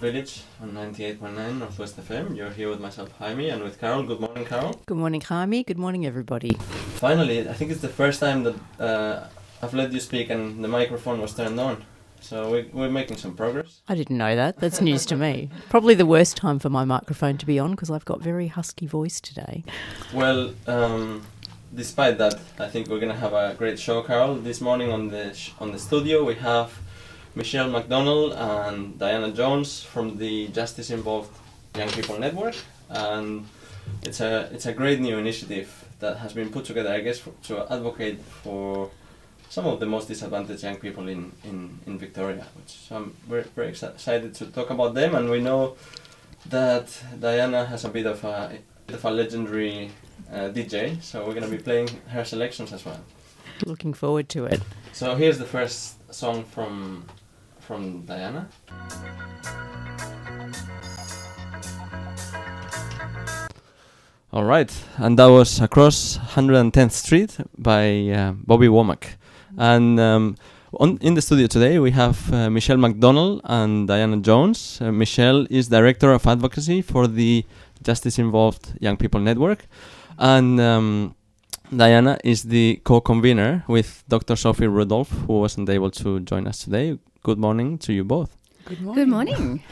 Village on 98.9 Northwest FM. You're here with myself, Jaime, and with Carol. Good morning, Carol. Good morning, Jaime. Good morning, everybody. Finally, I think it's the first time that uh, I've let you speak and the microphone was turned on. So we, we're making some progress. I didn't know that. That's news to me. Probably the worst time for my microphone to be on because I've got very husky voice today. Well, um, despite that, I think we're gonna have a great show, Carol. This morning on the sh- on the studio we have Michelle McDonald and Diana Jones from the Justice Involved Young People Network, and it's a it's a great new initiative that has been put together, I guess, for, to advocate for some of the most disadvantaged young people in, in, in Victoria, which I'm very, very excited to talk about them. And we know that Diana has a bit of a, bit of a legendary uh, DJ, so we're going to be playing her selections as well. Looking forward to it. So here's the first song from from Diana. All right, and that was across 110th Street by uh, Bobby Womack. And um, on, in the studio today, we have uh, Michelle McDonald and Diana Jones. Uh, Michelle is Director of Advocacy for the Justice Involved Young People Network. And um, Diana is the co convenor with Dr. Sophie Rudolph, who wasn't able to join us today. Good morning to you both. Good morning. Good morning.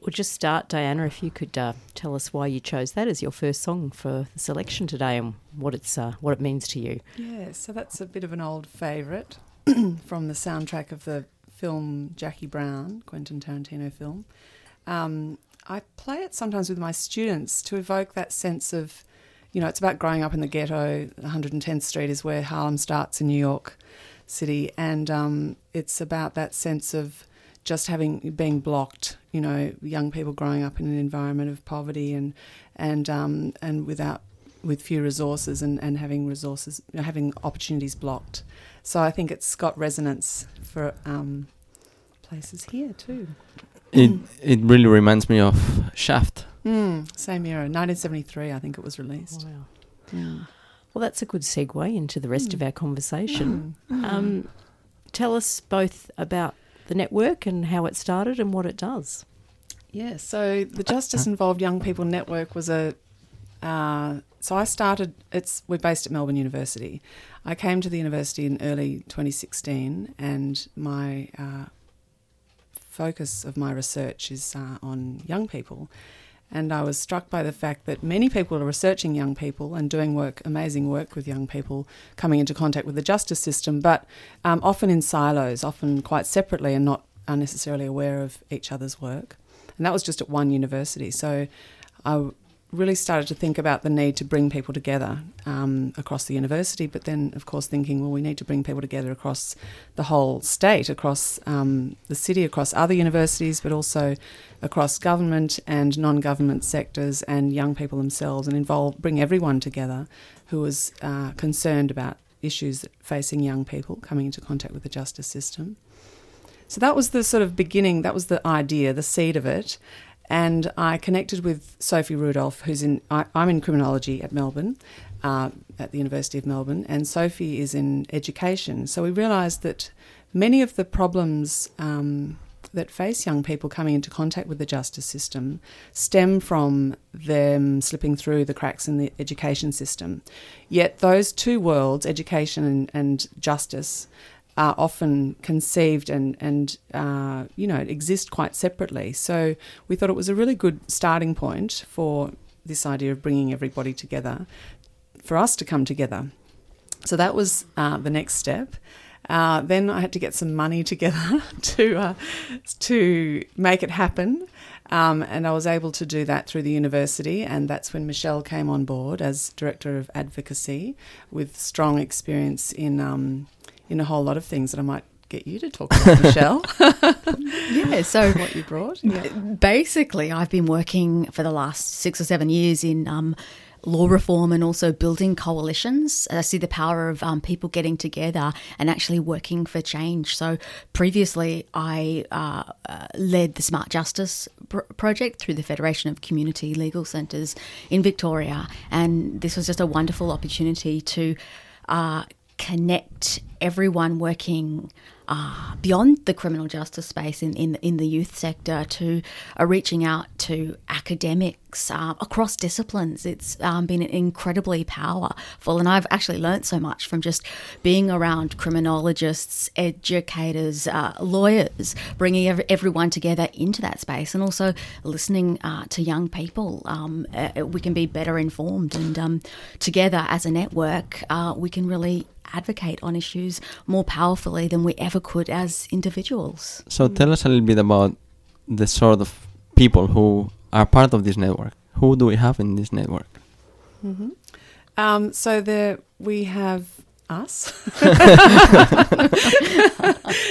We'll just start, Diana, if you could uh, tell us why you chose that as your first song for the selection today and what it's uh, what it means to you. Yeah, so that's a bit of an old favourite from the soundtrack of the film Jackie Brown, Quentin Tarantino film. Um, I play it sometimes with my students to evoke that sense of, you know, it's about growing up in the ghetto. 110th Street is where Harlem starts in New York City, and um, it's about that sense of just having being blocked, you know, young people growing up in an environment of poverty and and um, and without with few resources and, and having resources having opportunities blocked. So I think it's got resonance for um, places here too. It it really reminds me of Shaft. Mm, same era, 1973, I think it was released. Wow. Mm. Well, that's a good segue into the rest Mm. of our conversation. Mm. Um, tell us both about the network and how it started and what it does. Yeah, so the Justice Involved Young People Network was a. Uh, so I started. It's we're based at Melbourne University. I came to the university in early 2016, and my uh, focus of my research is uh, on young people. And I was struck by the fact that many people are researching young people and doing work, amazing work with young people, coming into contact with the justice system, but um, often in silos, often quite separately, and not unnecessarily aware of each other's work. And that was just at one university. So I really started to think about the need to bring people together um, across the university, but then, of course, thinking, well, we need to bring people together across the whole state, across um, the city, across other universities, but also across government and non-government sectors and young people themselves, and involve bring everyone together who was uh, concerned about issues facing young people coming into contact with the justice system. So that was the sort of beginning. That was the idea, the seed of it. And I connected with Sophie Rudolph, who's in. I, I'm in criminology at Melbourne, uh, at the University of Melbourne, and Sophie is in education. So we realised that many of the problems um, that face young people coming into contact with the justice system stem from them slipping through the cracks in the education system. Yet those two worlds, education and, and justice, are often conceived and and uh, you know exist quite separately. So we thought it was a really good starting point for this idea of bringing everybody together, for us to come together. So that was uh, the next step. Uh, then I had to get some money together to uh, to make it happen. Um, and I was able to do that through the university, and that's when Michelle came on board as director of advocacy, with strong experience in um, in a whole lot of things that I might get you to talk about, Michelle. Yeah, so what you brought? basically, I've been working for the last six or seven years in um, law reform and also building coalitions. I see the power of um, people getting together and actually working for change. So previously, I uh, uh, led the Smart Justice pr- project through the Federation of Community Legal Centres in Victoria, and this was just a wonderful opportunity to. Uh, connect everyone working uh, beyond the criminal justice space in, in, in the youth sector to uh, reaching out to uh, across disciplines. It's um, been incredibly powerful, and I've actually learnt so much from just being around criminologists, educators, uh, lawyers, bringing every, everyone together into that space, and also listening uh, to young people. Um, uh, we can be better informed, and um, together as a network, we can really advocate on issues more powerfully than we ever could as individuals. So tell us a little bit about the sort of people who are part of this network. Who do we have in this network? Mm-hmm. Um, so there we have us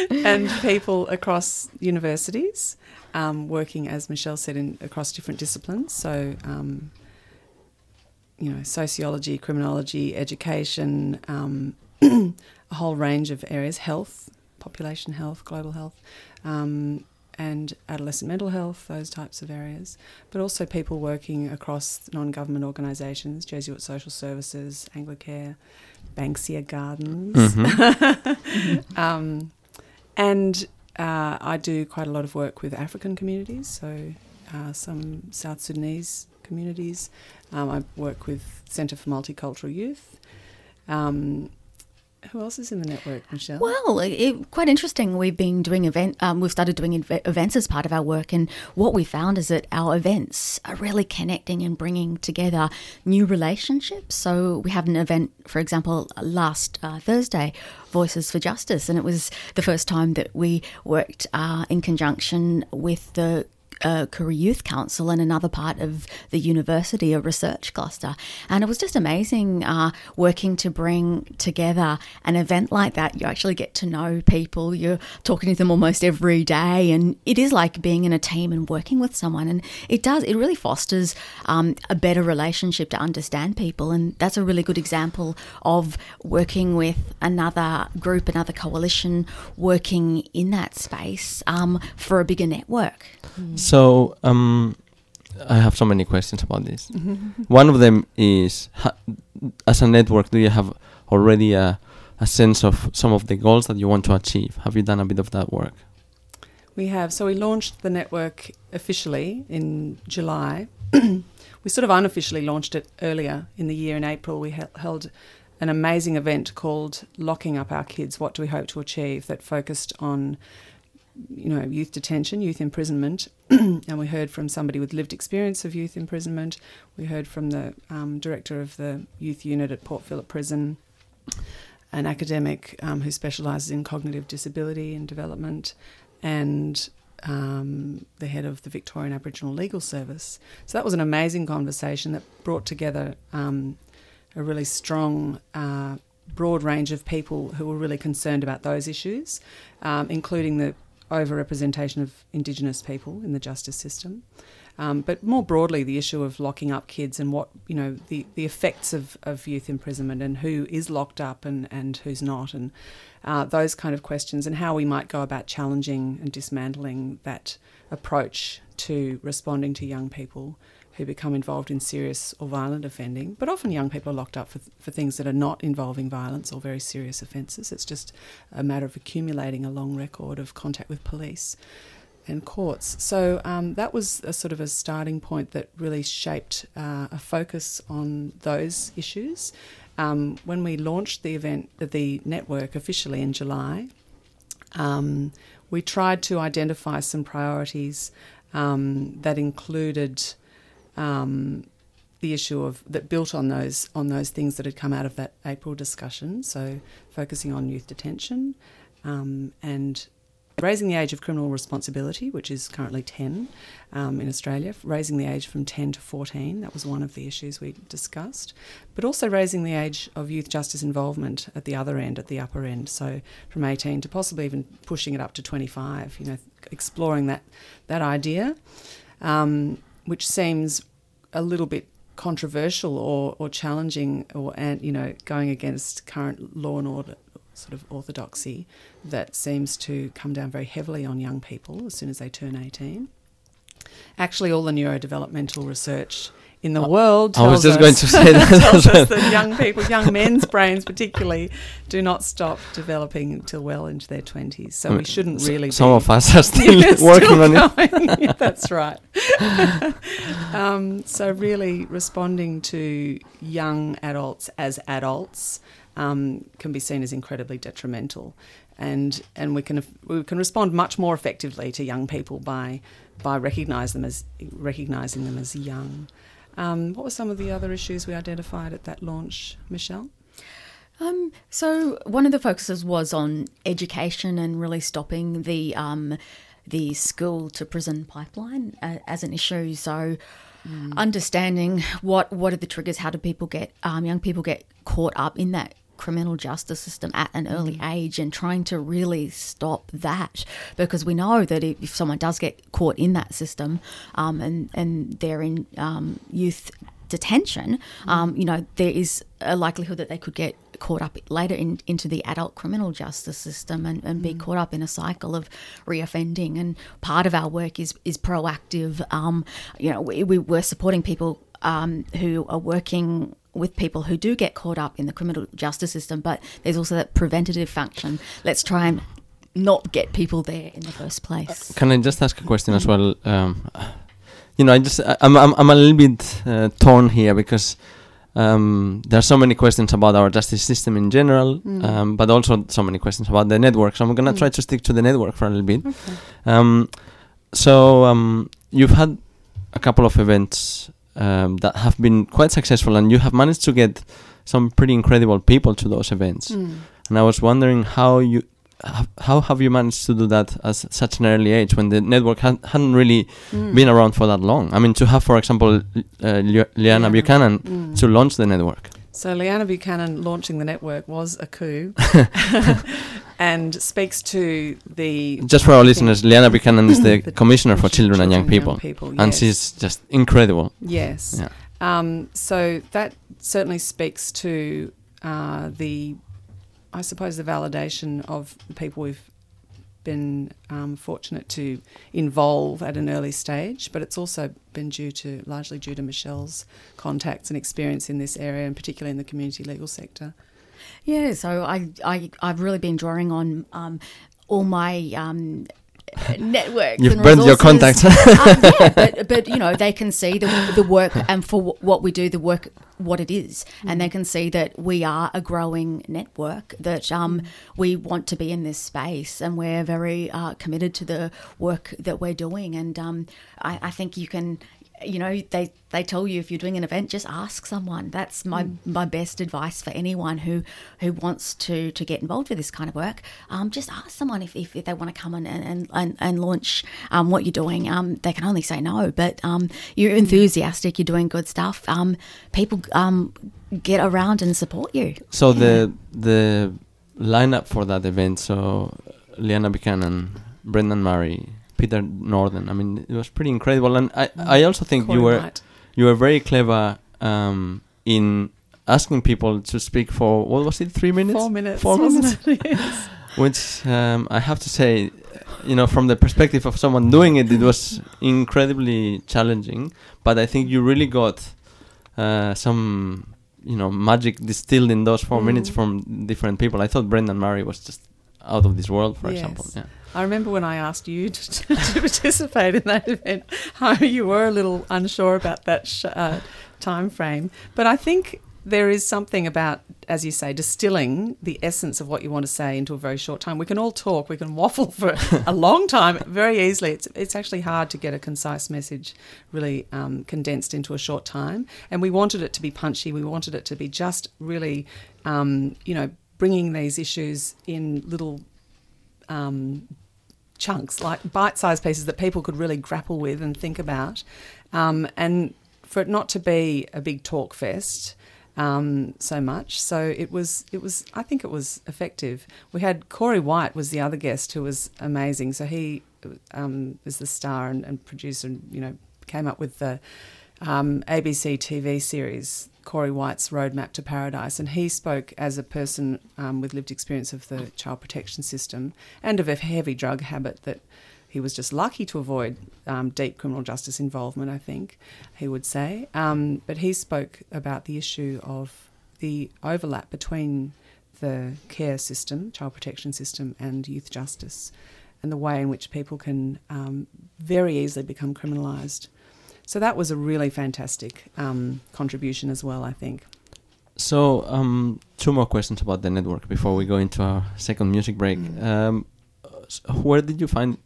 and people across universities um, working, as Michelle said, in across different disciplines. So um, you know, sociology, criminology, education, um, a whole range of areas, health, population health, global health, um, and adolescent mental health, those types of areas, but also people working across non-government organisations, Jesuit Social Services, Anglicare, Banksia Gardens, mm-hmm. um, and uh, I do quite a lot of work with African communities, so uh, some South Sudanese communities. Um, I work with Centre for Multicultural Youth. Um, who else is in the network, Michelle? Well, it, quite interesting. We've been doing event. Um, we've started doing ev- events as part of our work, and what we found is that our events are really connecting and bringing together new relationships. So we had an event, for example, last uh, Thursday, Voices for Justice, and it was the first time that we worked uh, in conjunction with the a Koori Youth Council and another part of the university, a research cluster. And it was just amazing uh, working to bring together an event like that. You actually get to know people, you're talking to them almost every day, and it is like being in a team and working with someone. And it does, it really fosters um, a better relationship to understand people. And that's a really good example of working with another group, another coalition, working in that space um, for a bigger network. Mm. So um, I have so many questions about this. One of them is, as a network, do you have already a, a sense of some of the goals that you want to achieve? Have you done a bit of that work? We have. So we launched the network officially in July. we sort of unofficially launched it earlier in the year in April. We held an amazing event called Locking Up Our Kids What Do We Hope to Achieve that focused on you know, youth detention, youth imprisonment, and we heard from somebody with lived experience of youth imprisonment. We heard from the um, director of the youth unit at Port Phillip Prison, an academic um, who specialises in cognitive disability and development, and um, the head of the Victorian Aboriginal Legal Service. So that was an amazing conversation that brought together um, a really strong. Uh, broad range of people who were really concerned about those issues, um, including the overrepresentation of Indigenous people in the justice system. Um, but more broadly, the issue of locking up kids and what, you know, the, the effects of, of youth imprisonment and who is locked up and, and who's not, and uh, those kind of questions, and how we might go about challenging and dismantling that approach to responding to young people who become involved in serious or violent offending. But often young people are locked up for, for things that are not involving violence or very serious offences. It's just a matter of accumulating a long record of contact with police and courts. So um, that was a sort of a starting point that really shaped uh, a focus on those issues. Um, when we launched the event, the network officially in July, um, we tried to identify some priorities um, that included um, the issue of that built on those on those things that had come out of that April discussion. So focusing on youth detention um, and raising the age of criminal responsibility, which is currently 10 um, in Australia, raising the age from 10 to 14. That was one of the issues we discussed. But also raising the age of youth justice involvement at the other end, at the upper end. So from 18 to possibly even pushing it up to 25, you know, exploring that, that idea. Um, which seems a little bit controversial or, or challenging or and you know going against current law and order sort of orthodoxy that seems to come down very heavily on young people as soon as they turn 18 actually all the neurodevelopmental research in the world. I was just going to say that tells us that young people, young men's brains particularly, do not stop developing until well into their twenties. So I we shouldn't s- really. Some of us are still working still on it. Yeah, that's right. um, so really, responding to young adults as adults um, can be seen as incredibly detrimental, and and we can we can respond much more effectively to young people by by recognise them as recognising them as young. Um, what were some of the other issues we identified at that launch, Michelle? Um, so one of the focuses was on education and really stopping the um, the school to prison pipeline uh, as an issue. So understanding what what are the triggers, how do people get um, young people get caught up in that criminal justice system at an early age and trying to really stop that because we know that if, someone does get caught in that system um, and and they're in um, youth detention, um, you know, there is a likelihood that they could get caught up later in, into the adult criminal justice system and, and be caught up in a cycle of reoffending. And part of our work is is proactive. Um, you know, we, we we're supporting people um, who are working with people who do get caught up in the criminal justice system, but there's also that preventative function. Let's try and not get people there in the first place. Can I just ask a question as well? Um, you know, I just I- I'm I'm, I'm a little bit uh, torn here because um, there are so many questions about our justice system in general, um, but also so many questions about the network. So I'm gonna try to stick to the network for a little bit. Um, so um, you've had a couple of events um, that have been quite successful, and you have managed to get some pretty incredible people to those events. And I was wondering how you how have you managed to do that at such an early age when the network had, hadn't really Mm. been around for that long? I mean, to have, for example, uh, Lea- Liana Yeah. Buchanan Mm. to launch the network. So Liana Buchanan launching the network was a coup, and speaks to the Just for our listeners, Liana Buchanan is the, The commissioner for ch- children and young children people, and and she's just incredible. yes. Yeah. Um, so that certainly speaks to uh, the, I suppose, the validation of the people we've been um, fortunate to involve at an early stage, but it's also been due to largely due to Michelle's contacts and experience in this area, and particularly in the community legal sector. Yeah, so I, I I've really been drawing on um, all my um, networks. You've and burned your resources. contacts. um, yeah, but but you know they can see the the work and for wh- what we do, the work what it is, and they can see that we are a growing network. That um we want to be in this space, and we're very uh, committed to the work that we're doing. And um I, I think you can. You know, they, they tell you if you're doing an event, just ask someone. That's my, my best advice for anyone who, who wants to, to get involved with this kind of work. Um, just ask someone if, if, they want to come and, and, and, and launch um, what you're doing. Um, they can only say no, but um, you're enthusiastic, you're doing good stuff. Um, people um, get around and support you. So the the lineup for that event, so Liana Buchanan, Brendan Murray, Peter Norden. I mean, it was pretty incredible, and I I also think Corey you were you were very clever um, in asking people to speak for what was it, three minutes? Four minutes. Four? Yes. Which um, I have to say, you know, from the perspective of someone doing it, it was incredibly challenging. But I think you really got uh, some, you know, magic distilled in those four minutes Mm. from different people. I thought Brendan Murray was just out of this world, for example. Yes. Yeah. I remember when I asked you to, to participate in that event, how you were a little unsure about that sh- uh, time frame. But I think there is something about, as you say, distilling the essence of what you want to say into a very short time. We can all talk, we can waffle for a long time very easily. It's, it's actually hard to get a concise message really um, condensed into a short time. And we wanted it to be punchy, we wanted it to be just really, um, you know, bringing these issues in little um, chunks, like bite-sized pieces that people could really grapple with and think about, um, and for it not to be a big talk fest um, so much. So it was, it was. I think it was effective. We had Corey White was the other guest who was amazing. So he um, was the star and, and producer, and you know, came up with the um, ABC TV series Corey White's Roadmap to Paradise, and he spoke as a person um, with lived experience of the child protection system and of a heavy drug habit that he was just lucky to avoid um, deep criminal justice involvement, I think he would say. Um, but he spoke about the issue of the overlap between the care system, child protection system, and youth justice, and the way in which people can um, very easily become criminalised. So that was a really fantastic um, contribution as well, I think. So, um, two more questions about the network before we go into our second music break. Mm. Um, s- where did you find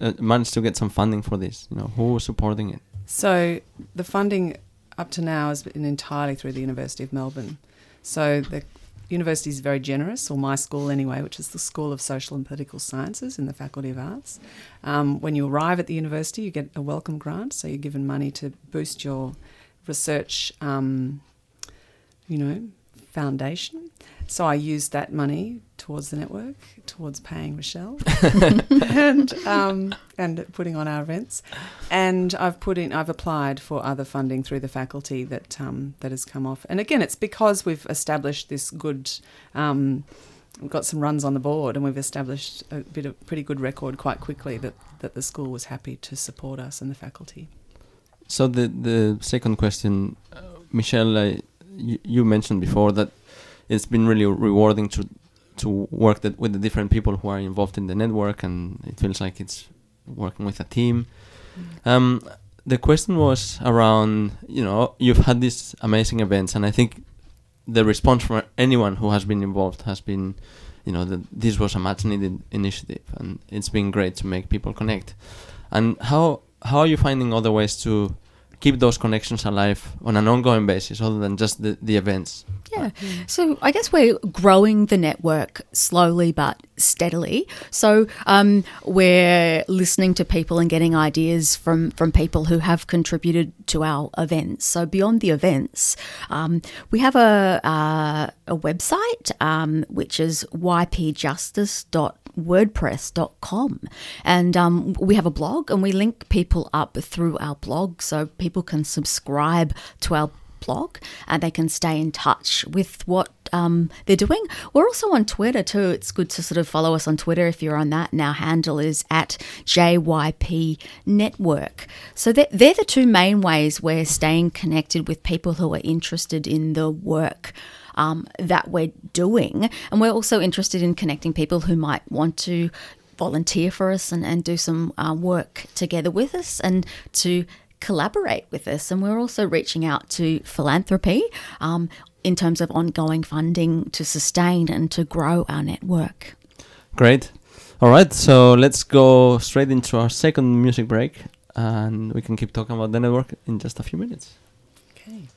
uh, manage to get some funding for this? You know, who was supporting it? So the funding up to now has been entirely through the University of Melbourne. So the university is very generous, or my school anyway, which is the School of Social and Political Sciences in the Faculty of Arts. Um, when you arrive at the university, you get a welcome grant, so you're given money to boost your research, um, you know, foundation. So I used that money towards the network, towards paying Michelle, and um, and putting on our events. And I've put in, I've applied for other funding through the faculty that um, that has come off. And again, it's because we've established this good. Um, we've got some runs on the board, and we've established a bit of pretty good record quite quickly that that the school was happy to support us and the faculty. So the the second question, uh, Michelle, uh, you, you mentioned before that it's been really rewarding to to work that with the different people who are involved in the network, and it feels like it's working with a team. Um, the question was around, you know, you've had these amazing events, and I think the response from anyone who has been involved has been, you know, that this was a much needed initiative, and it's been great to make people connect. And how how are you finding other ways to keep those connections alive on an ongoing basis, other than just the, the events? Yeah. So I guess we're growing the network slowly but steadily. So um, we're listening to people and getting ideas from, from people who have contributed to our events. So beyond the events, um, we have a, uh, a website um, which is ypjustice.wordpress.com. And um, we have a blog and we link people up through our blog so people can subscribe to our blog and they can stay in touch with what um, they're doing. We're also on Twitter too. It's good to sort of follow us on Twitter if you're on that. And our handle is at JYP Network. So they're, they're the two main ways we're staying connected with people who are interested in the work. Um, that we're doing. And we're also interested in connecting people who might want to volunteer for us and, and do some uh, work together with us and to collaborate with us. And we're also reaching out to philanthropy um, in terms of ongoing funding to sustain and to grow our network. Great. All right, so let's go straight into our second music break, and we can keep talking about the network in just a few minutes. Okay.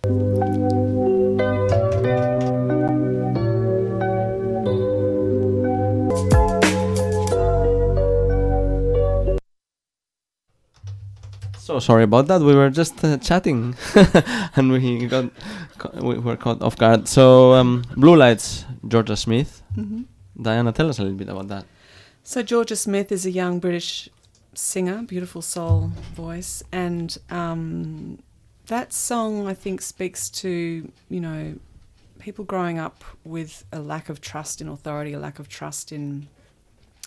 So sorry about that. We were just uh, chatting, and we got we were caught off guard. So um, Blue Lights, Jorja Smith. hmm Diana, tell us a little bit about that. So Jorja Smith is a young British singer, beautiful soul voice, and um, that song I think speaks to you know people growing up with a lack of trust in authority, a lack of trust in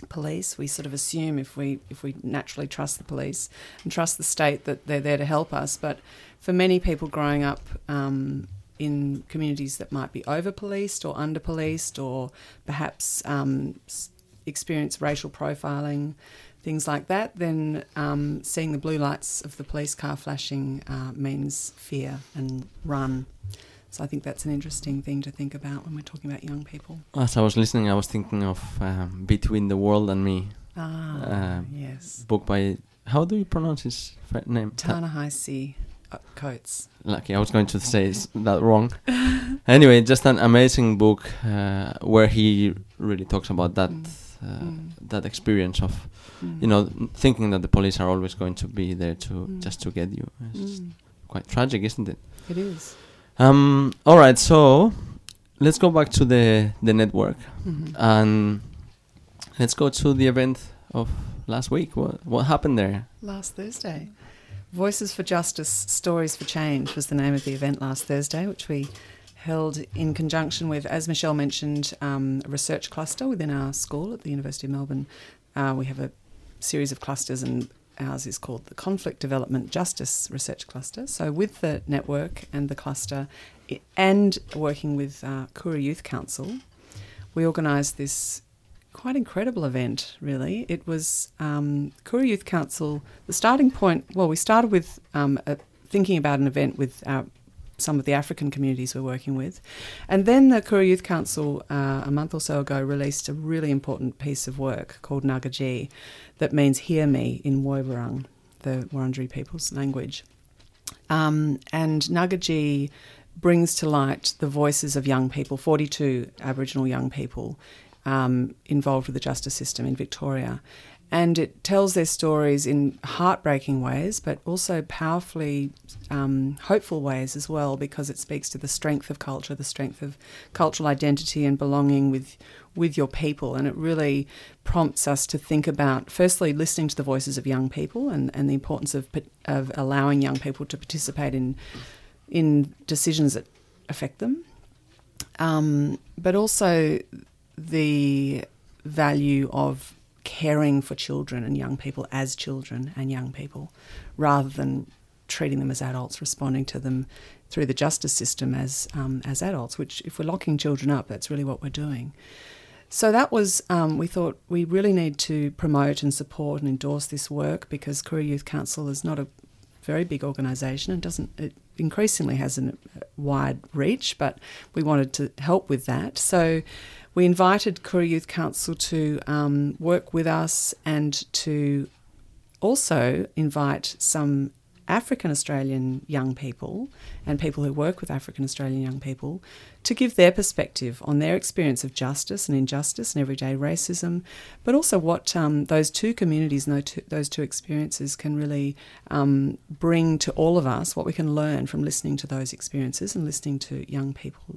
police. We sort of assume if we if we naturally trust the police and trust the state that they're there to help us, but for many people growing up. Um, in communities that might be over policed or under policed, or perhaps um, experience racial profiling, things like that, then um, seeing the blue lights of the police car flashing uh, means fear and run. So I think that's an interesting thing to think about when we're talking about young people. As I was listening, I was thinking of um, Between the World and Me, Ah, Um, yes. book by how do you pronounce his name? Ta- Ta-Nehisi uh, Coates. Lucky, I was going to say that wrong. anyway, just an amazing book uh, where he really talks about that Mm. uh, Mm. that experience of Mm. you know thinking that the police are always going to be there to Mm. just to get you. It's Mm. quite tragic, isn't it? It is. Um. All right, so let's go back to the the network Mhm. and let's go to the event of last week. What what happened there? Last Thursday. Voices for Justice, Stories for Change was the name of the event last Thursday, which we held in conjunction with, as Michelle mentioned, um, a research cluster within our school at the University of Melbourne. Uh, we have a series of clusters, and ours is called the Conflict Development Justice Research Cluster. So, with the network and the cluster, and working with uh, Youth Council, we organised this quite incredible event, really. It was um, Youth Council, the starting point, well, we started with um, a, thinking about an event with our, some of the African communities we're working with. And then the Koori Youth Council, uh, a month or so ago, released a really important piece of work called Ngaga-dji that means hear me in Woiwurrung, the Wurundjeri people's language. Um, and Ngaga-dji brings to light the voices of young people, 42 Aboriginal young people um, involved with the justice system in Victoria. And it tells their stories in heartbreaking ways, but also powerfully um, hopeful ways as well, because it speaks to the strength of culture, the strength of cultural identity and belonging with with your people. And it really prompts us to think about, firstly, listening to the voices of young people and, and the importance of of allowing young people to participate in in decisions that affect them, um, but also the value of caring for children and young people as children and young people rather than treating them as adults, responding to them through the justice system as, um, as adults, which, if we're locking children up, that's really what we're doing. So that was, um, we thought we really need to promote and support and endorse this work because Koori Youth Council is not a very big organisation and doesn't, it increasingly has a wide reach, but we wanted to help with that. So we invited Koori Youth Council to um, work with us and to also invite some African Australian young people and people who work with African Australian young people to give their perspective on their experience of justice and injustice and everyday racism, but also what um, those two communities and those two, experiences can really um, bring to all of us, what we can learn from listening to those experiences and listening to young people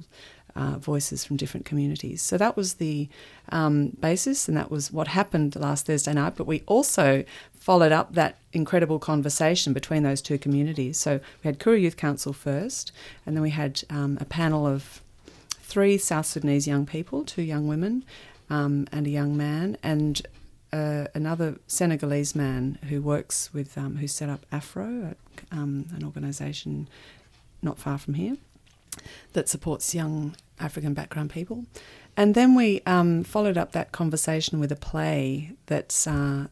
uh, voices from different communities. So that was the um, basis, and that was what happened last Thursday night. But we also followed up that incredible conversation between those two communities. So we had Koori Youth Council first, and then we had um, a panel of three South Sudanese young people, two young women, um, and a young man, and uh, another Senegalese man who works with, um, who set up Afro, um, an organisation not far from here, that supports young African background people. And then we um, followed up that conversation with a play that's uh,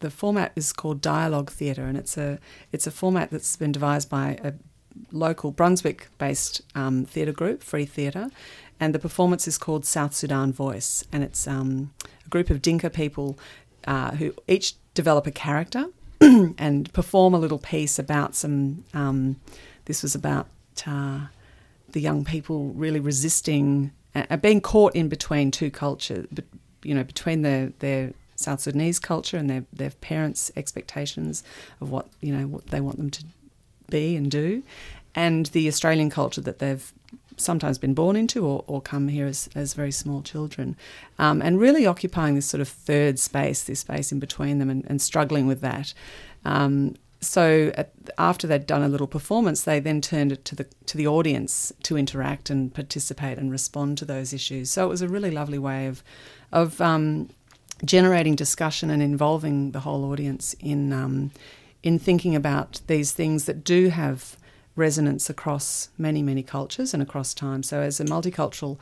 the format is called dialogue theatre, and it's a it's a format that's been devised by a local Brunswick-based um, theatre group, Free Theatre, and the performance is called South Sudan Voice, and it's um, a group of Dinka people uh, who each develop a character and perform a little piece about some. Um, this was about. Uh, the young people really resisting, uh, being caught in between two cultures, you know, between their, their South Sudanese culture and their, their parents' expectations of what, you know, what they want them to be and do, and the Australian culture that they've sometimes been born into or, or come here as, as very small children. Um, and really occupying this sort of third space, this space in between them, and, and struggling with that. Um, so at, after they'd done a little performance, they then turned it to the to the audience to interact and participate and respond to those issues. So it was a really lovely way of of um, generating discussion and involving the whole audience in um, in thinking about these things that do have resonance across many many cultures and across time. So as a multicultural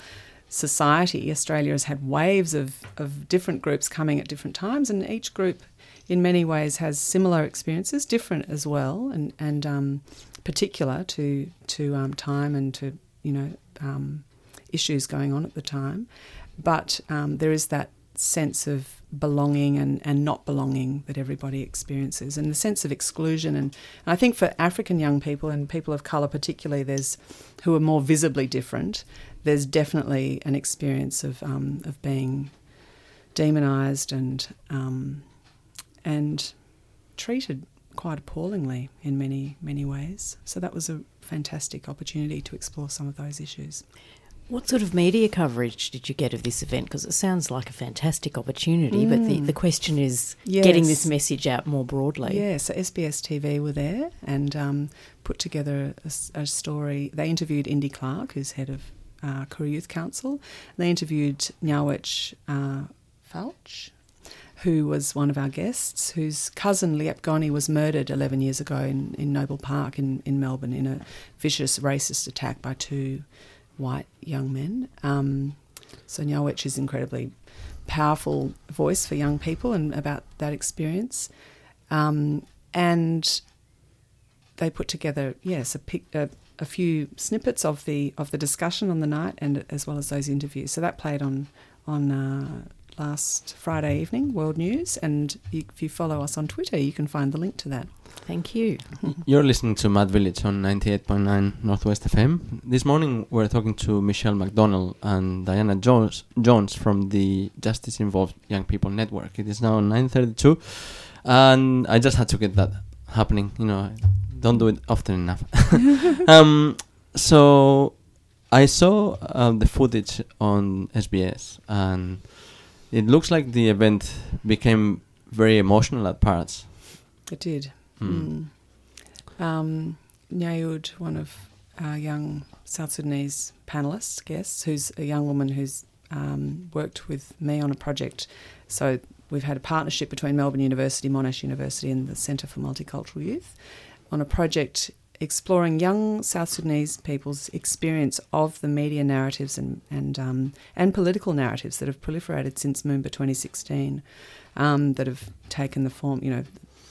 society, Australia has had waves of, of different groups coming at different times, and each group in many ways has similar experiences, different as well, and and um, particular to to um, time and to you know um, issues going on at the time. But um, there is that sense of belonging and, and not belonging that everybody experiences, and the sense of exclusion. And, and I think for African young people and people of colour particularly, there's who are more visibly different. There's definitely an experience of um, of being demonised and um, and treated quite appallingly in many, many ways. So that was a fantastic opportunity to explore some of those issues. What sort of media coverage did you get of this event? Because it sounds like a fantastic opportunity, mm. but the, the question is yes. getting this message out more broadly. Yeah, so SBS TV were there and um, put together a, a, story. They interviewed Indi Clarke, who's head of uh, Koori Youth Council. They interviewed Nyawech uh, Falch, who was one of our guests, whose cousin Liep Gony was murdered 11 years ago in, in Noble Park in, in Melbourne in a vicious racist attack by two white young men. Um, so Nyawech is incredibly powerful voice for young people and about that experience. Um, and they put together, yes, a, pic, a, a, few snippets of the of the discussion on the night, and as well as those interviews. So that played on on uh, last Friday evening, World News, and if you follow us on Twitter, you can find the link to that. Thank you. You're listening to Mad Village on 98.9 Northwest FM. This morning we're talking to Michelle McDonald and Diana Jones, Jones from the Justice Involved Young People Network. It is now 9:32, and I just had to get that happening. You know, don't do it often enough. um, so I saw um, the footage on SBS, and it looks like the event became very emotional at parts. It did. Mm. Mm. Um, Nyayud, one of our young South Sudanese panelists, guests, who's a young woman who's um, worked with me on a project. So we've had a partnership between Melbourne University, Monash University, and the Centre for Multicultural Youth on a project exploring young South Sudanese people's experience of the media narratives and and um, and political narratives that have proliferated since Moomba 2016, um, that have taken the form, you know,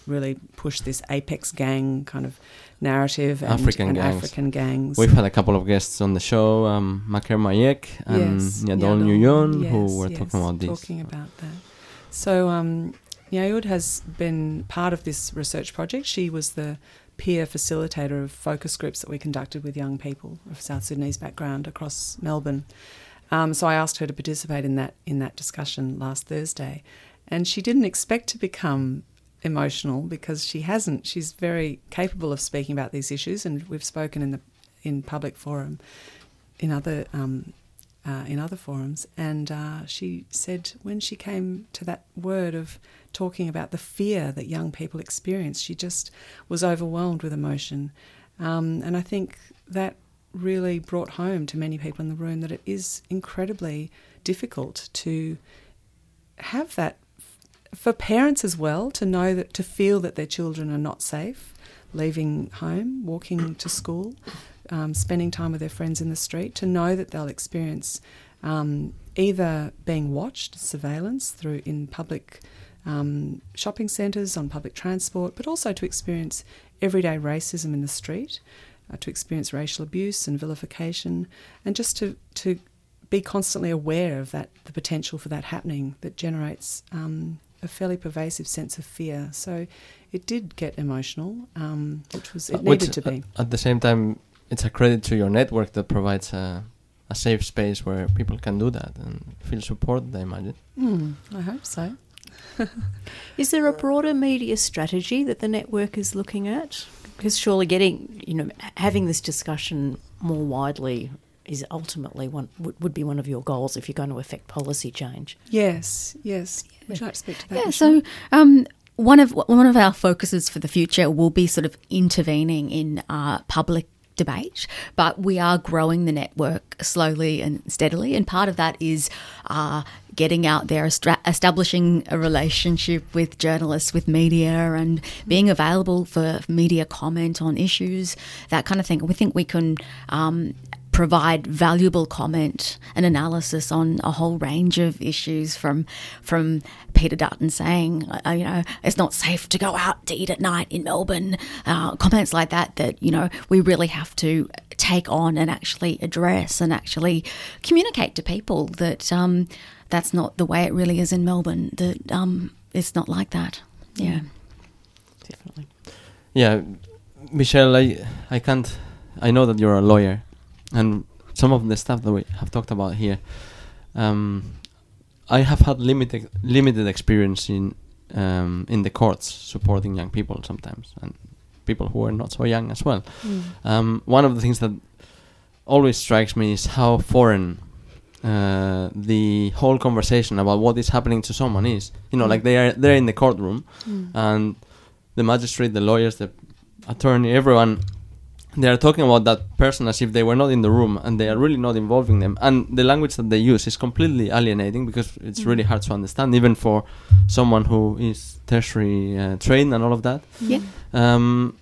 really pushed this apex gang kind of narrative and African, and gangs. African gangs. We've had a couple of guests on the show, um, Maker Mayek and yes, Nyadol Nyuon, yes, who were yes, talking about this. Talking about that. So um, Nyayud has been part of this research project. She was the peer facilitator of focus groups that we conducted with young people of South Sudanese background across Melbourne. Um, so I asked her to participate in that in that discussion last Thursday, and she didn't expect to become emotional because she hasn't. She's very capable of speaking about these issues, and we've spoken in the in public forum, in other um, uh, in other forums. And uh, she said when she came to that word of talking about the fear that young people experience, she just was overwhelmed with emotion. Um, and I think that really brought home to many people in the room that it is incredibly difficult to have that for parents as well to know that to feel that their children are not safe leaving home walking to school um, spending time with their friends in the street to know that they'll experience um, either being watched surveillance through in public um, shopping centres on public transport but also to experience everyday racism in the street uh, to experience racial abuse and vilification and just to, to be constantly aware of that the potential for that happening that generates um, a fairly pervasive sense of fear. So it did get emotional, um, which was it uh, needed to be. At the same time, it's a credit to your network that provides a, a safe space where people can do that and feel supported. I imagine. Mm, I hope so. is there a broader media strategy that the network is looking at? Because surely getting, you know, having this discussion more widely is ultimately one would, would be one of your goals if you're going to affect policy change. Yes, yes. Would you like to speak to that? Yeah. So. Um, one of one of our focuses for the future will be sort of intervening in uh, public debate, but we are growing the network slowly and steadily. And part of that is uh, getting out there, establishing a relationship with journalists, with media, and being available for media comment on issues, that kind of thing. We think we can um, provide valuable comment and analysis on a whole range of issues from from Peter Dutton saying, you know, it's not safe to go out to eat at night in Melbourne, uh, comments like that that, you know, we really have to take on and actually address and actually communicate to people that um, that's not the way it really is in Melbourne, that um, it's not like that. Yeah. Definitely. Yeah. Michelle, I, I can't, I know that you're a lawyer and some of the stuff that we have talked about here, um, I have had limited limited experience in um, in the courts supporting young people sometimes, and people who are not so young as well. Mm. Um, one of the things that always strikes me is how foreign uh, the whole conversation about what is happening to someone is. You know, mm. like they are they're in the courtroom, mm. and the magistrate, the lawyers, the attorney, everyone they are talking about that person as if they were not in the room and they are really not involving them and the language that they use is completely alienating because it's really hard to understand even for someone who is tertiary uh, trained and all of that Yeah. um,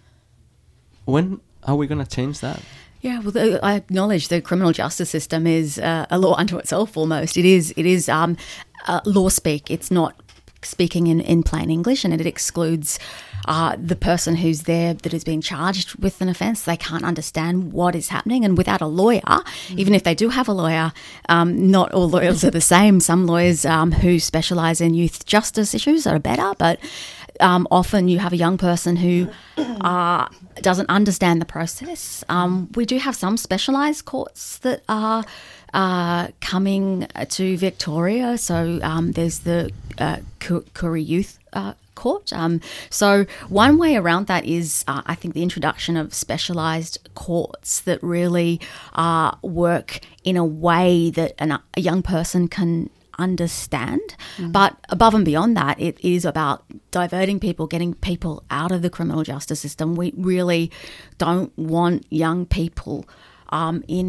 when are we going to change that Yeah, well, the, I acknowledge the criminal justice system is uh, a law unto itself. Almost, it is. It is um, uh, law speak. It's not speaking in, in plain English, and it excludes uh, the person who's there that is being charged with an offence. They can't understand what is happening, and without a lawyer, even if they do have a lawyer, um, not all lawyers are the same. Some lawyers um, who specialise in youth justice issues are better, but um, often you have a young person who uh, doesn't understand the process. Um, we do have some specialised courts that are uh, coming to Victoria. So um, there's the uh, Koori Youth uh, Court. Um, so one way around that is, uh, I think, the introduction of specialised courts that really uh, work in a way that an, a young person can understand. But above and beyond that, it is about diverting people, getting people out of the criminal justice system. We really don't want young people. Um, in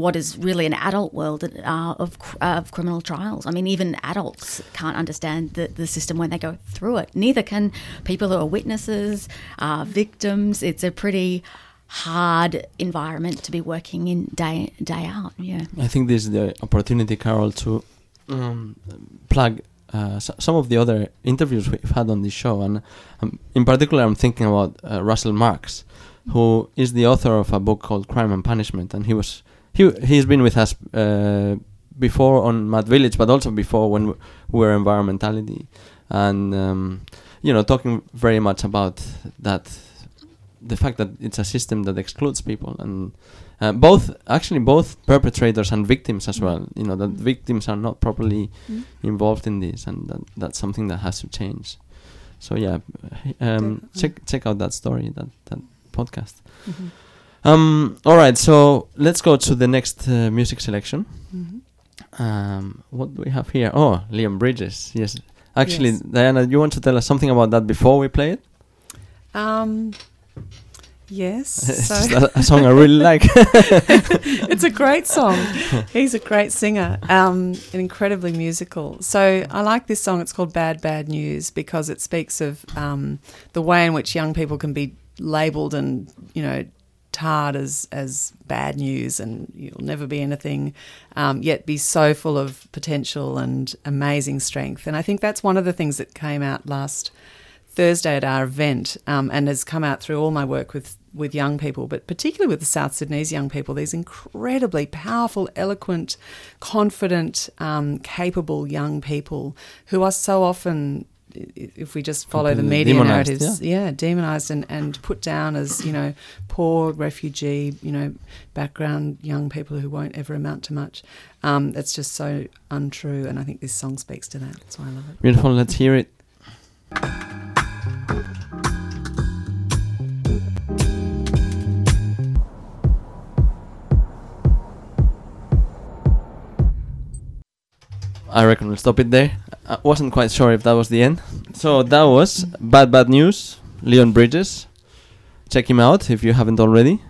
what is really an adult world uh, of, of criminal trials. I mean, even adults can't understand the, the system when they go through it. Neither can people who are witnesses, uh, victims. It's a pretty hard environment to be working in day day out. Yeah. I think this is the opportunity, Carol, to um, plug uh, s- some of the other interviews we've had on this show, and um, in particular, I'm thinking about uh, Russell Marks, who is the author of a book called Crime and Punishment, and he was he he's been with us uh, before on Mad Village, but also before when we were environmentality, and um, you know, talking very much about that the fact that it's a system that excludes people and uh, both actually both perpetrators and victims as well. You know that victims are not properly Mm. involved in this and that, that's something that has to change. So yeah um, check check out that story that that podcast Mhm. um all right so let's go to the next uh, music selection Mhm. um what do we have here oh Leon Bridges yes actually Yes. Diana you want to tell us something about that before we play it Um, yes. it's so a, a song I really like it's a great song. He's a great singer, um, and incredibly musical. So I like this song. It's called "Bad Bad News" because it speaks of um, the way in which young people can be labelled and you know tarred as as bad news, and you'll never be anything, um, yet be so full of potential and amazing strength. And I think that's one of the things that came out last Thursday at our event, um, and has come out through all my work with with young people, but particularly with the South Sudanese young people. These incredibly powerful, eloquent, confident, um, capable young people who are so often. If we just follow the media demonised, narratives, yeah, demonized and, and put down as you know poor refugee, you know, background young people who won't ever amount to much. Um, it's just so untrue, and I think this song speaks to that. That's why I love it. Beautiful. Let's hear it. I reckon we'll stop it there. I wasn't quite sure if that was the end. So that was Bad Bad News, Leon Bridges. Check him out if you haven't already.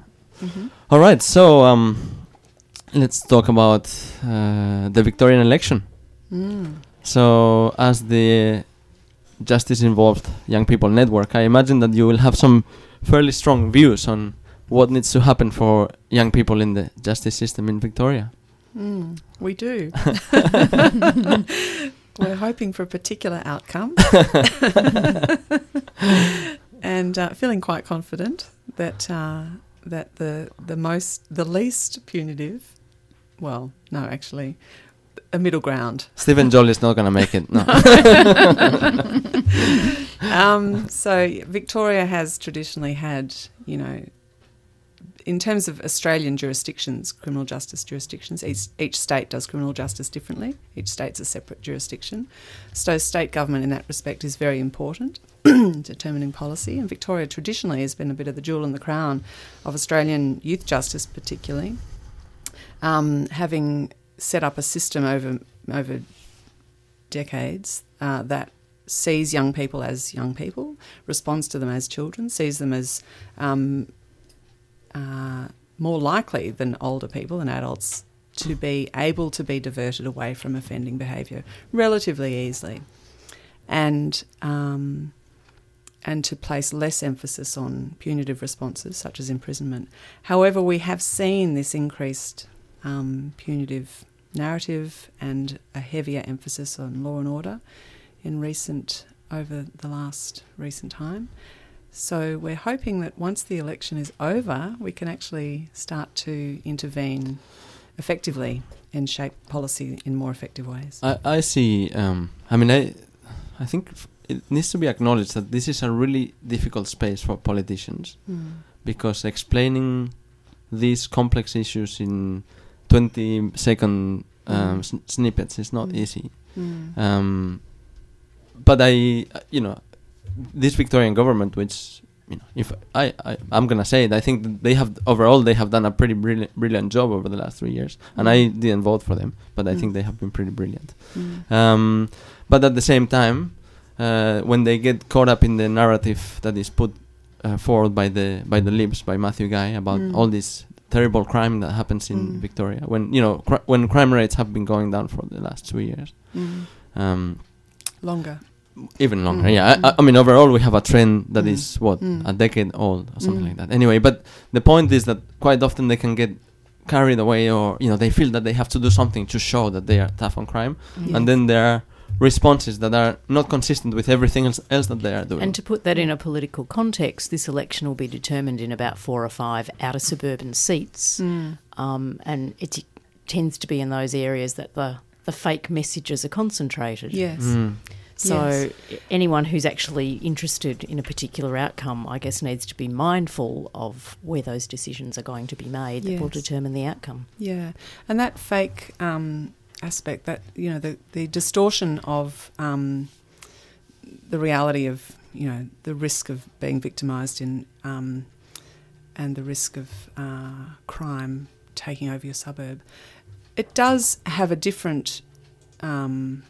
Mm-hmm. All right, so um, let's talk about uh, the Victorian election. Mm. So, as the Justice Involved Young People Network, I imagine that you will have some fairly strong views on what needs to happen for young people in the justice system in Victoria. Mm, we do. We're hoping for a particular outcome and uh, feeling quite confident that uh, that the the most the least punitive, well, no, actually, a middle ground. Stephen Joel is not going to make it. No. um, so Victoria has traditionally had, you know, in terms of Australian jurisdictions, criminal justice jurisdictions, each, each state does criminal justice differently. Each state's a separate jurisdiction. So state government in that respect is very important in determining policy. And Victoria traditionally has been a bit of the jewel in the crown of Australian youth justice, particularly, um, having set up a system over over decades uh, that sees young people as young people, responds to them as children, sees them as um, uh, more likely than older people and adults to be able to be diverted away from offending behaviour relatively easily, and um, and to place less emphasis on punitive responses such as imprisonment. However, we have seen this increased um, punitive narrative and a heavier emphasis on law and order in recent over the last recent time. So we're hoping that once the election is over, we can actually start to intervene effectively and shape policy in more effective ways. I, I see. Um, I mean, I, I think it needs to be acknowledged that this is a really difficult space for politicians because explaining these complex issues in 20 second um, Mm. snippets is not Mm. easy. Mm. Um, but I, you know, this Victorian government, which you know, if I, I I'm gonna say it, I think they have overall they have done a pretty brilliant brilliant job over the last three years, and I Mm. didn't vote for them, but I think Mm. they have been pretty brilliant. Mm. Um, but at the same time, uh, when they get caught up in the narrative that is put uh, forward by the by the libs by Matthew Guy about Mm. all this terrible crime that happens in Mm. Victoria, when you know cr- when crime rates have been going down for the last two years, Mm. um, Longer. Even longer. Mm. Yeah, I, I- I mean overall we have a trend that is Mm. what Mm. a decade old or something Mm. like that. Anyway, but the point is that quite often they can get carried away or you know they feel that they have to do something to show that they are tough on crime Yes. and then there are responses that are not consistent with everything else, else that they are doing. And to put that in a political context, this election will be determined in about four or five outer suburban seats, Mm. um, and it tends to be in those areas that the the fake messages are concentrated. Yes. So Yes. anyone who's actually interested in a particular outcome, I guess, needs to be mindful of where those decisions are going to be made that will determine the outcome. Yeah, and that fake um, aspect, that you know, the the distortion of um, the reality of you know the risk of being victimised in um, and the risk of uh, crime taking over your suburb, it does have a different um,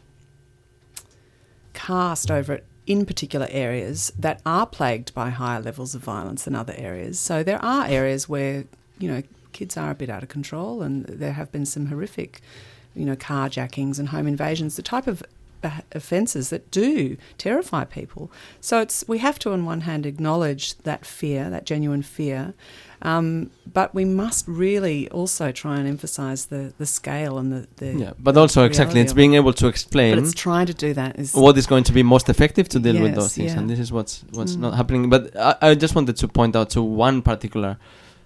cast over it in particular areas that are plagued by higher levels of violence than other areas. So there are areas where you know kids are a bit out of control, and there have been some horrific, you know, carjackings and home invasions, the type of offences that do terrify people. So it's we have to on one hand acknowledge that fear, that genuine fear, um, but we must really also try and emphasise the the scale and the, the Yeah, but also exactly, it's being able to explain. but it's trying to do that is what is going to be most effective to deal with those things, yeah. and this is what's what's Mm. not happening. But I, I just wanted to point out to one particular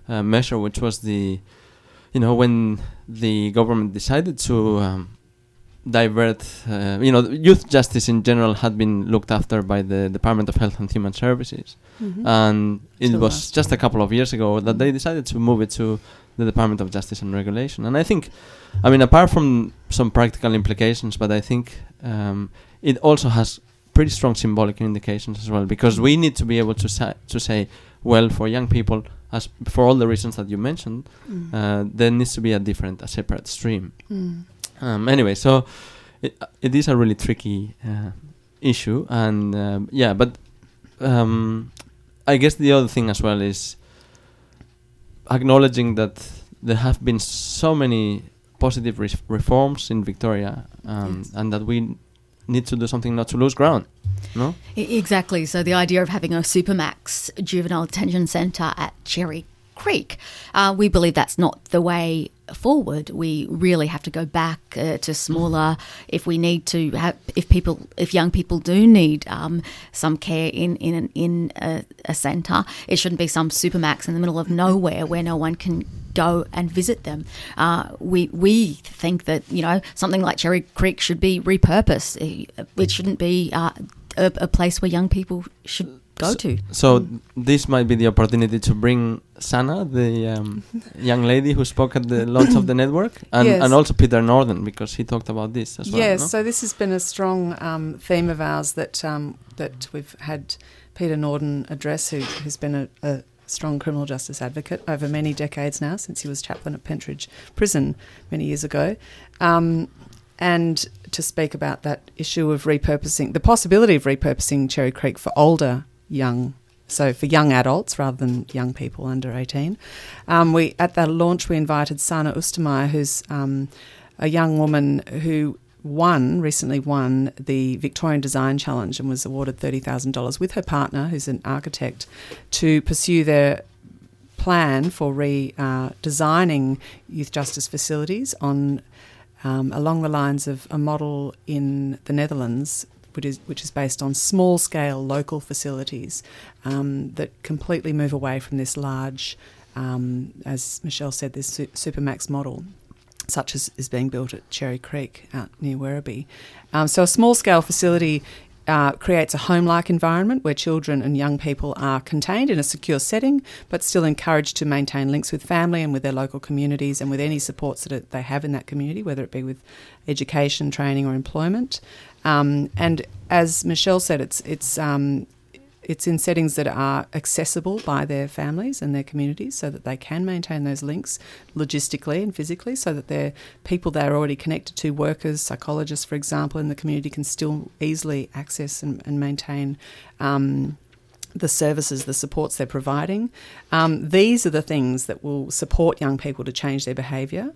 uh, measure, which was the, you know, when the government decided to um, divert, uh, you know, youth justice in general had been looked after by the Department of Health and Human Services, Mhm. and it Till was just a couple of years ago that they decided to move it to the Department of Justice and Regulation. And I think, I mean, apart from some practical implications, but I think um, it also has pretty strong symbolic indications as well, because we need to be able to sa- to say, well, for young people, as for all the reasons that you mentioned, Mm. uh, there needs to be a different, a separate stream. Mm. Um, anyway, so it, it is a really tricky uh, issue, and um, yeah, but um, I guess the other thing as well is acknowledging that there have been so many positive re- reforms in Victoria, um, Yes. and that we need to do something not to lose ground. No, Exactly. So the idea of having a supermax juvenile detention centre at Cherry Creek, uh, we believe that's not the way forward. We really have to go back uh, to smaller. If we need to have, if people, if young people do need um, some care in in an, in a, a centre, it shouldn't be some supermax in the middle of nowhere where no one can go and visit them. Uh, we we think that you know something like Cherry Creek should be repurposed. It, it shouldn't be uh, a, a place where young people should go to. so this might be the opportunity to bring Sana, the um, young lady who spoke at the launch of the network, and Yes. and also Peter Norden because he talked about this as well. Yes, no? so this has been a strong um, theme of ours that um, that we've had Peter Norden address, who, who's been a, a strong criminal justice advocate over many decades now, since he was chaplain at Pentridge Prison many years ago, um, and to speak about that issue of repurposing, the possibility of repurposing Cherry Creek for older young so for young adults rather than young people under 18. Um, we At the launch, we invited Sana Oostermeyer, who's um, a young woman who won, recently won the Victorian Design Challenge and was awarded $30,000 with her partner, who's an architect, to pursue their plan for redesigning uh, youth justice facilities on um, along the lines of a model in the Netherlands which is, which is based on small scale local facilities um, that completely move away from this large, um, as Michelle said, this su- supermax model. Such as is being built at Cherry Creek out near Werribee. Um, so, a small scale facility uh, creates a home like environment where children and young people are contained in a secure setting, but still encouraged to maintain links with family and with their local communities and with any supports that they have in that community, whether it be with education, training, or employment. Um, and as Michelle said, it's, it's um, it's in settings that are accessible by their families and their communities so that they can maintain those links logistically and physically so that their people they're already connected to, workers, psychologists, for example, in the community can still easily access and, and maintain um, the services, the supports they're providing. Um, these are the things that will support young people to change their behaviour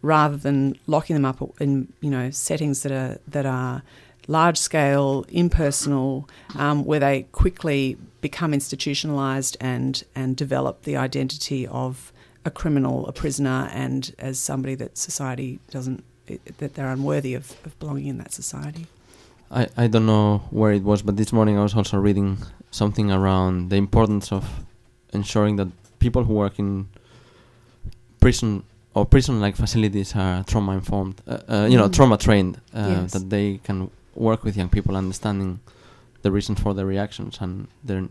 rather than locking them up in you know settings that are that are large scale, impersonal, um, where they quickly become institutionalized and, and develop the identity of a criminal, a prisoner, and as somebody that society doesn't, that they're unworthy of, of belonging in that society. I, I don't know where it was, but this morning I was also reading something around the importance of ensuring that people who work in prison or prison-like facilities are trauma informed, uh, uh, you know, mm. trauma trained, uh, yes. that they can work with young people, understanding the reasons for their reactions and their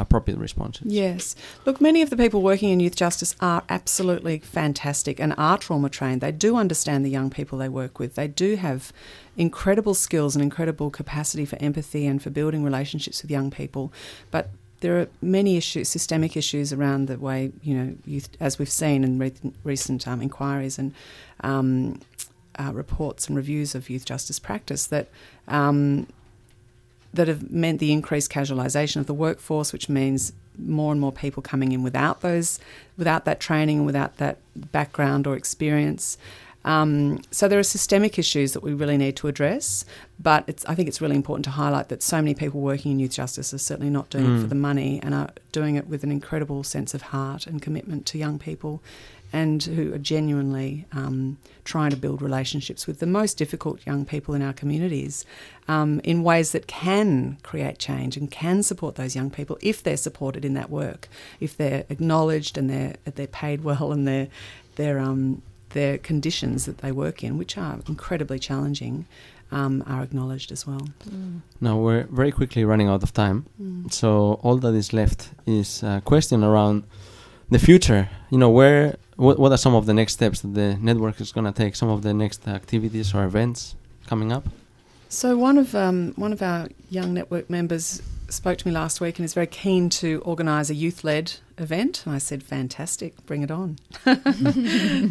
appropriate responses. Yes. Look, many of the people working in youth justice are absolutely fantastic and are trauma trained. They do understand the young people they work with. They do have incredible skills and incredible capacity for empathy and for building relationships with young people. But there are many issues, systemic issues around the way you know youth, as we've seen in re- recent um, inquiries and um, uh, reports and reviews of youth justice practice that um, that have meant the increased casualisation of the workforce, which means more and more people coming in without those, without that training and without that background or experience. Um, so there are systemic issues that we really need to address, but I think it's really important to highlight that so many people working in youth justice are certainly not doing mm. it for mm. the money and are doing it with an incredible sense of heart and commitment to young people and who are genuinely um, trying to build relationships with the most difficult young people in our communities um, in ways that can create change and can support those young people if they're supported in that work, if they're acknowledged and they're they're paid well and their their um, their conditions that they work in, which are incredibly challenging. Um, are acknowledged as well. Mm. Now we're very quickly running out of time, mm. so all that is left is a question around the future. You know, where what, what are some of the next steps that the network is going to take? Some of the next activities or events coming up? So one of um, one of our young network members spoke to me last week and is very keen to organise a youth-led event. And I said, "Fantastic, bring it on."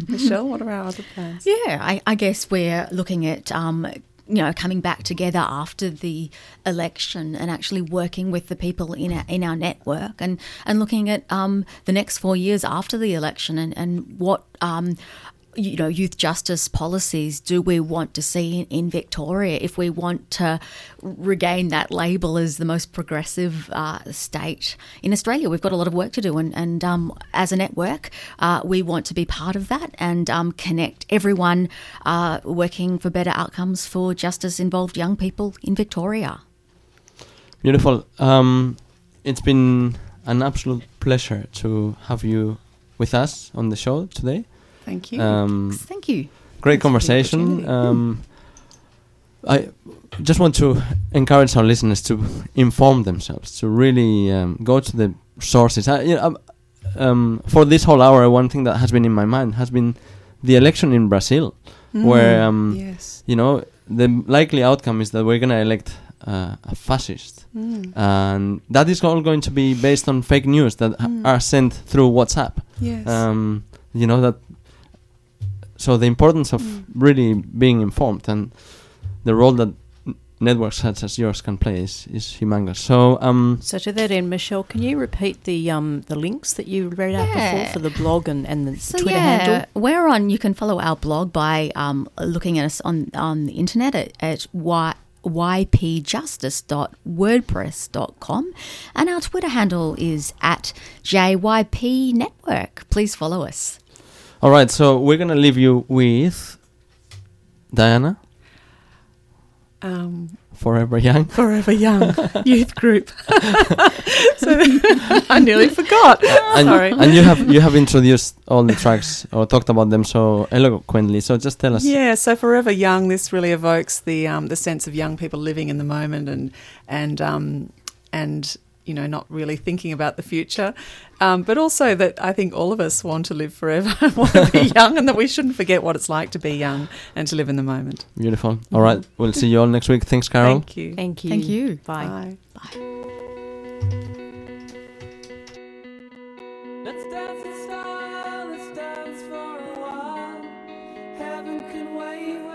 Michelle, what are our other plans? Yeah, I, I guess we're looking at um, you know, coming back together after the election and actually working with the people in our, in our network and, and looking at um, the next four years after the election and, and what um, you know, youth justice policies do we want to see in, in, Victoria if we want to regain that label as the most progressive uh, state in Australia? We've got a lot of work to do, and, and um, as a network, uh, we want to be part of that and um, connect everyone uh, working for better outcomes for justice involved young people in Victoria. Beautiful. Um, it's been an absolute pleasure to have you with us on the show today. Thank you. Um, Thank you. Great Thanks conversation. Um, I just want to encourage our listeners to inform themselves, to really um, go to the sources. I, you know, um, um, for this whole hour, one thing that has been in my mind has been the election in Brazil, mm, where um, yes. you know the likely outcome is that we're going to elect uh, a fascist, mm. and that is all going to be based on fake news that mm. are sent through WhatsApp. Yes. Um, you know that so the importance of mm. really being informed and the role that networks such as yours can play is, is humongous. So um, So to that end, Michelle, can you repeat the um the links that you read out before for the blog and, and the So Twitter yeah, handle? we're on. You can follow our blog by um, looking at us on on the internet at, at y, ypjustice.wordpress.com, and our Twitter handle is at JYP Network. Please follow us. All right, so we're gonna leave you with Diana, Um, Forever Young. Forever Young Youth Group. so I nearly forgot. and, Sorry. and you have you have introduced all the tracks or talked about them so eloquently. So just tell us. Yeah, so Forever Young, this really evokes the um, the sense of young people living in the moment and and um, and you know not really thinking about the future, um, but also that I think all of us want to live forever, want to be young, and that we shouldn't forget what it's like to be young and to live in the moment. Beautiful. All right, we'll see you all next week. Thanks, Carol. Thank you. Thank you. Thank you. Bye. Bye. Bye.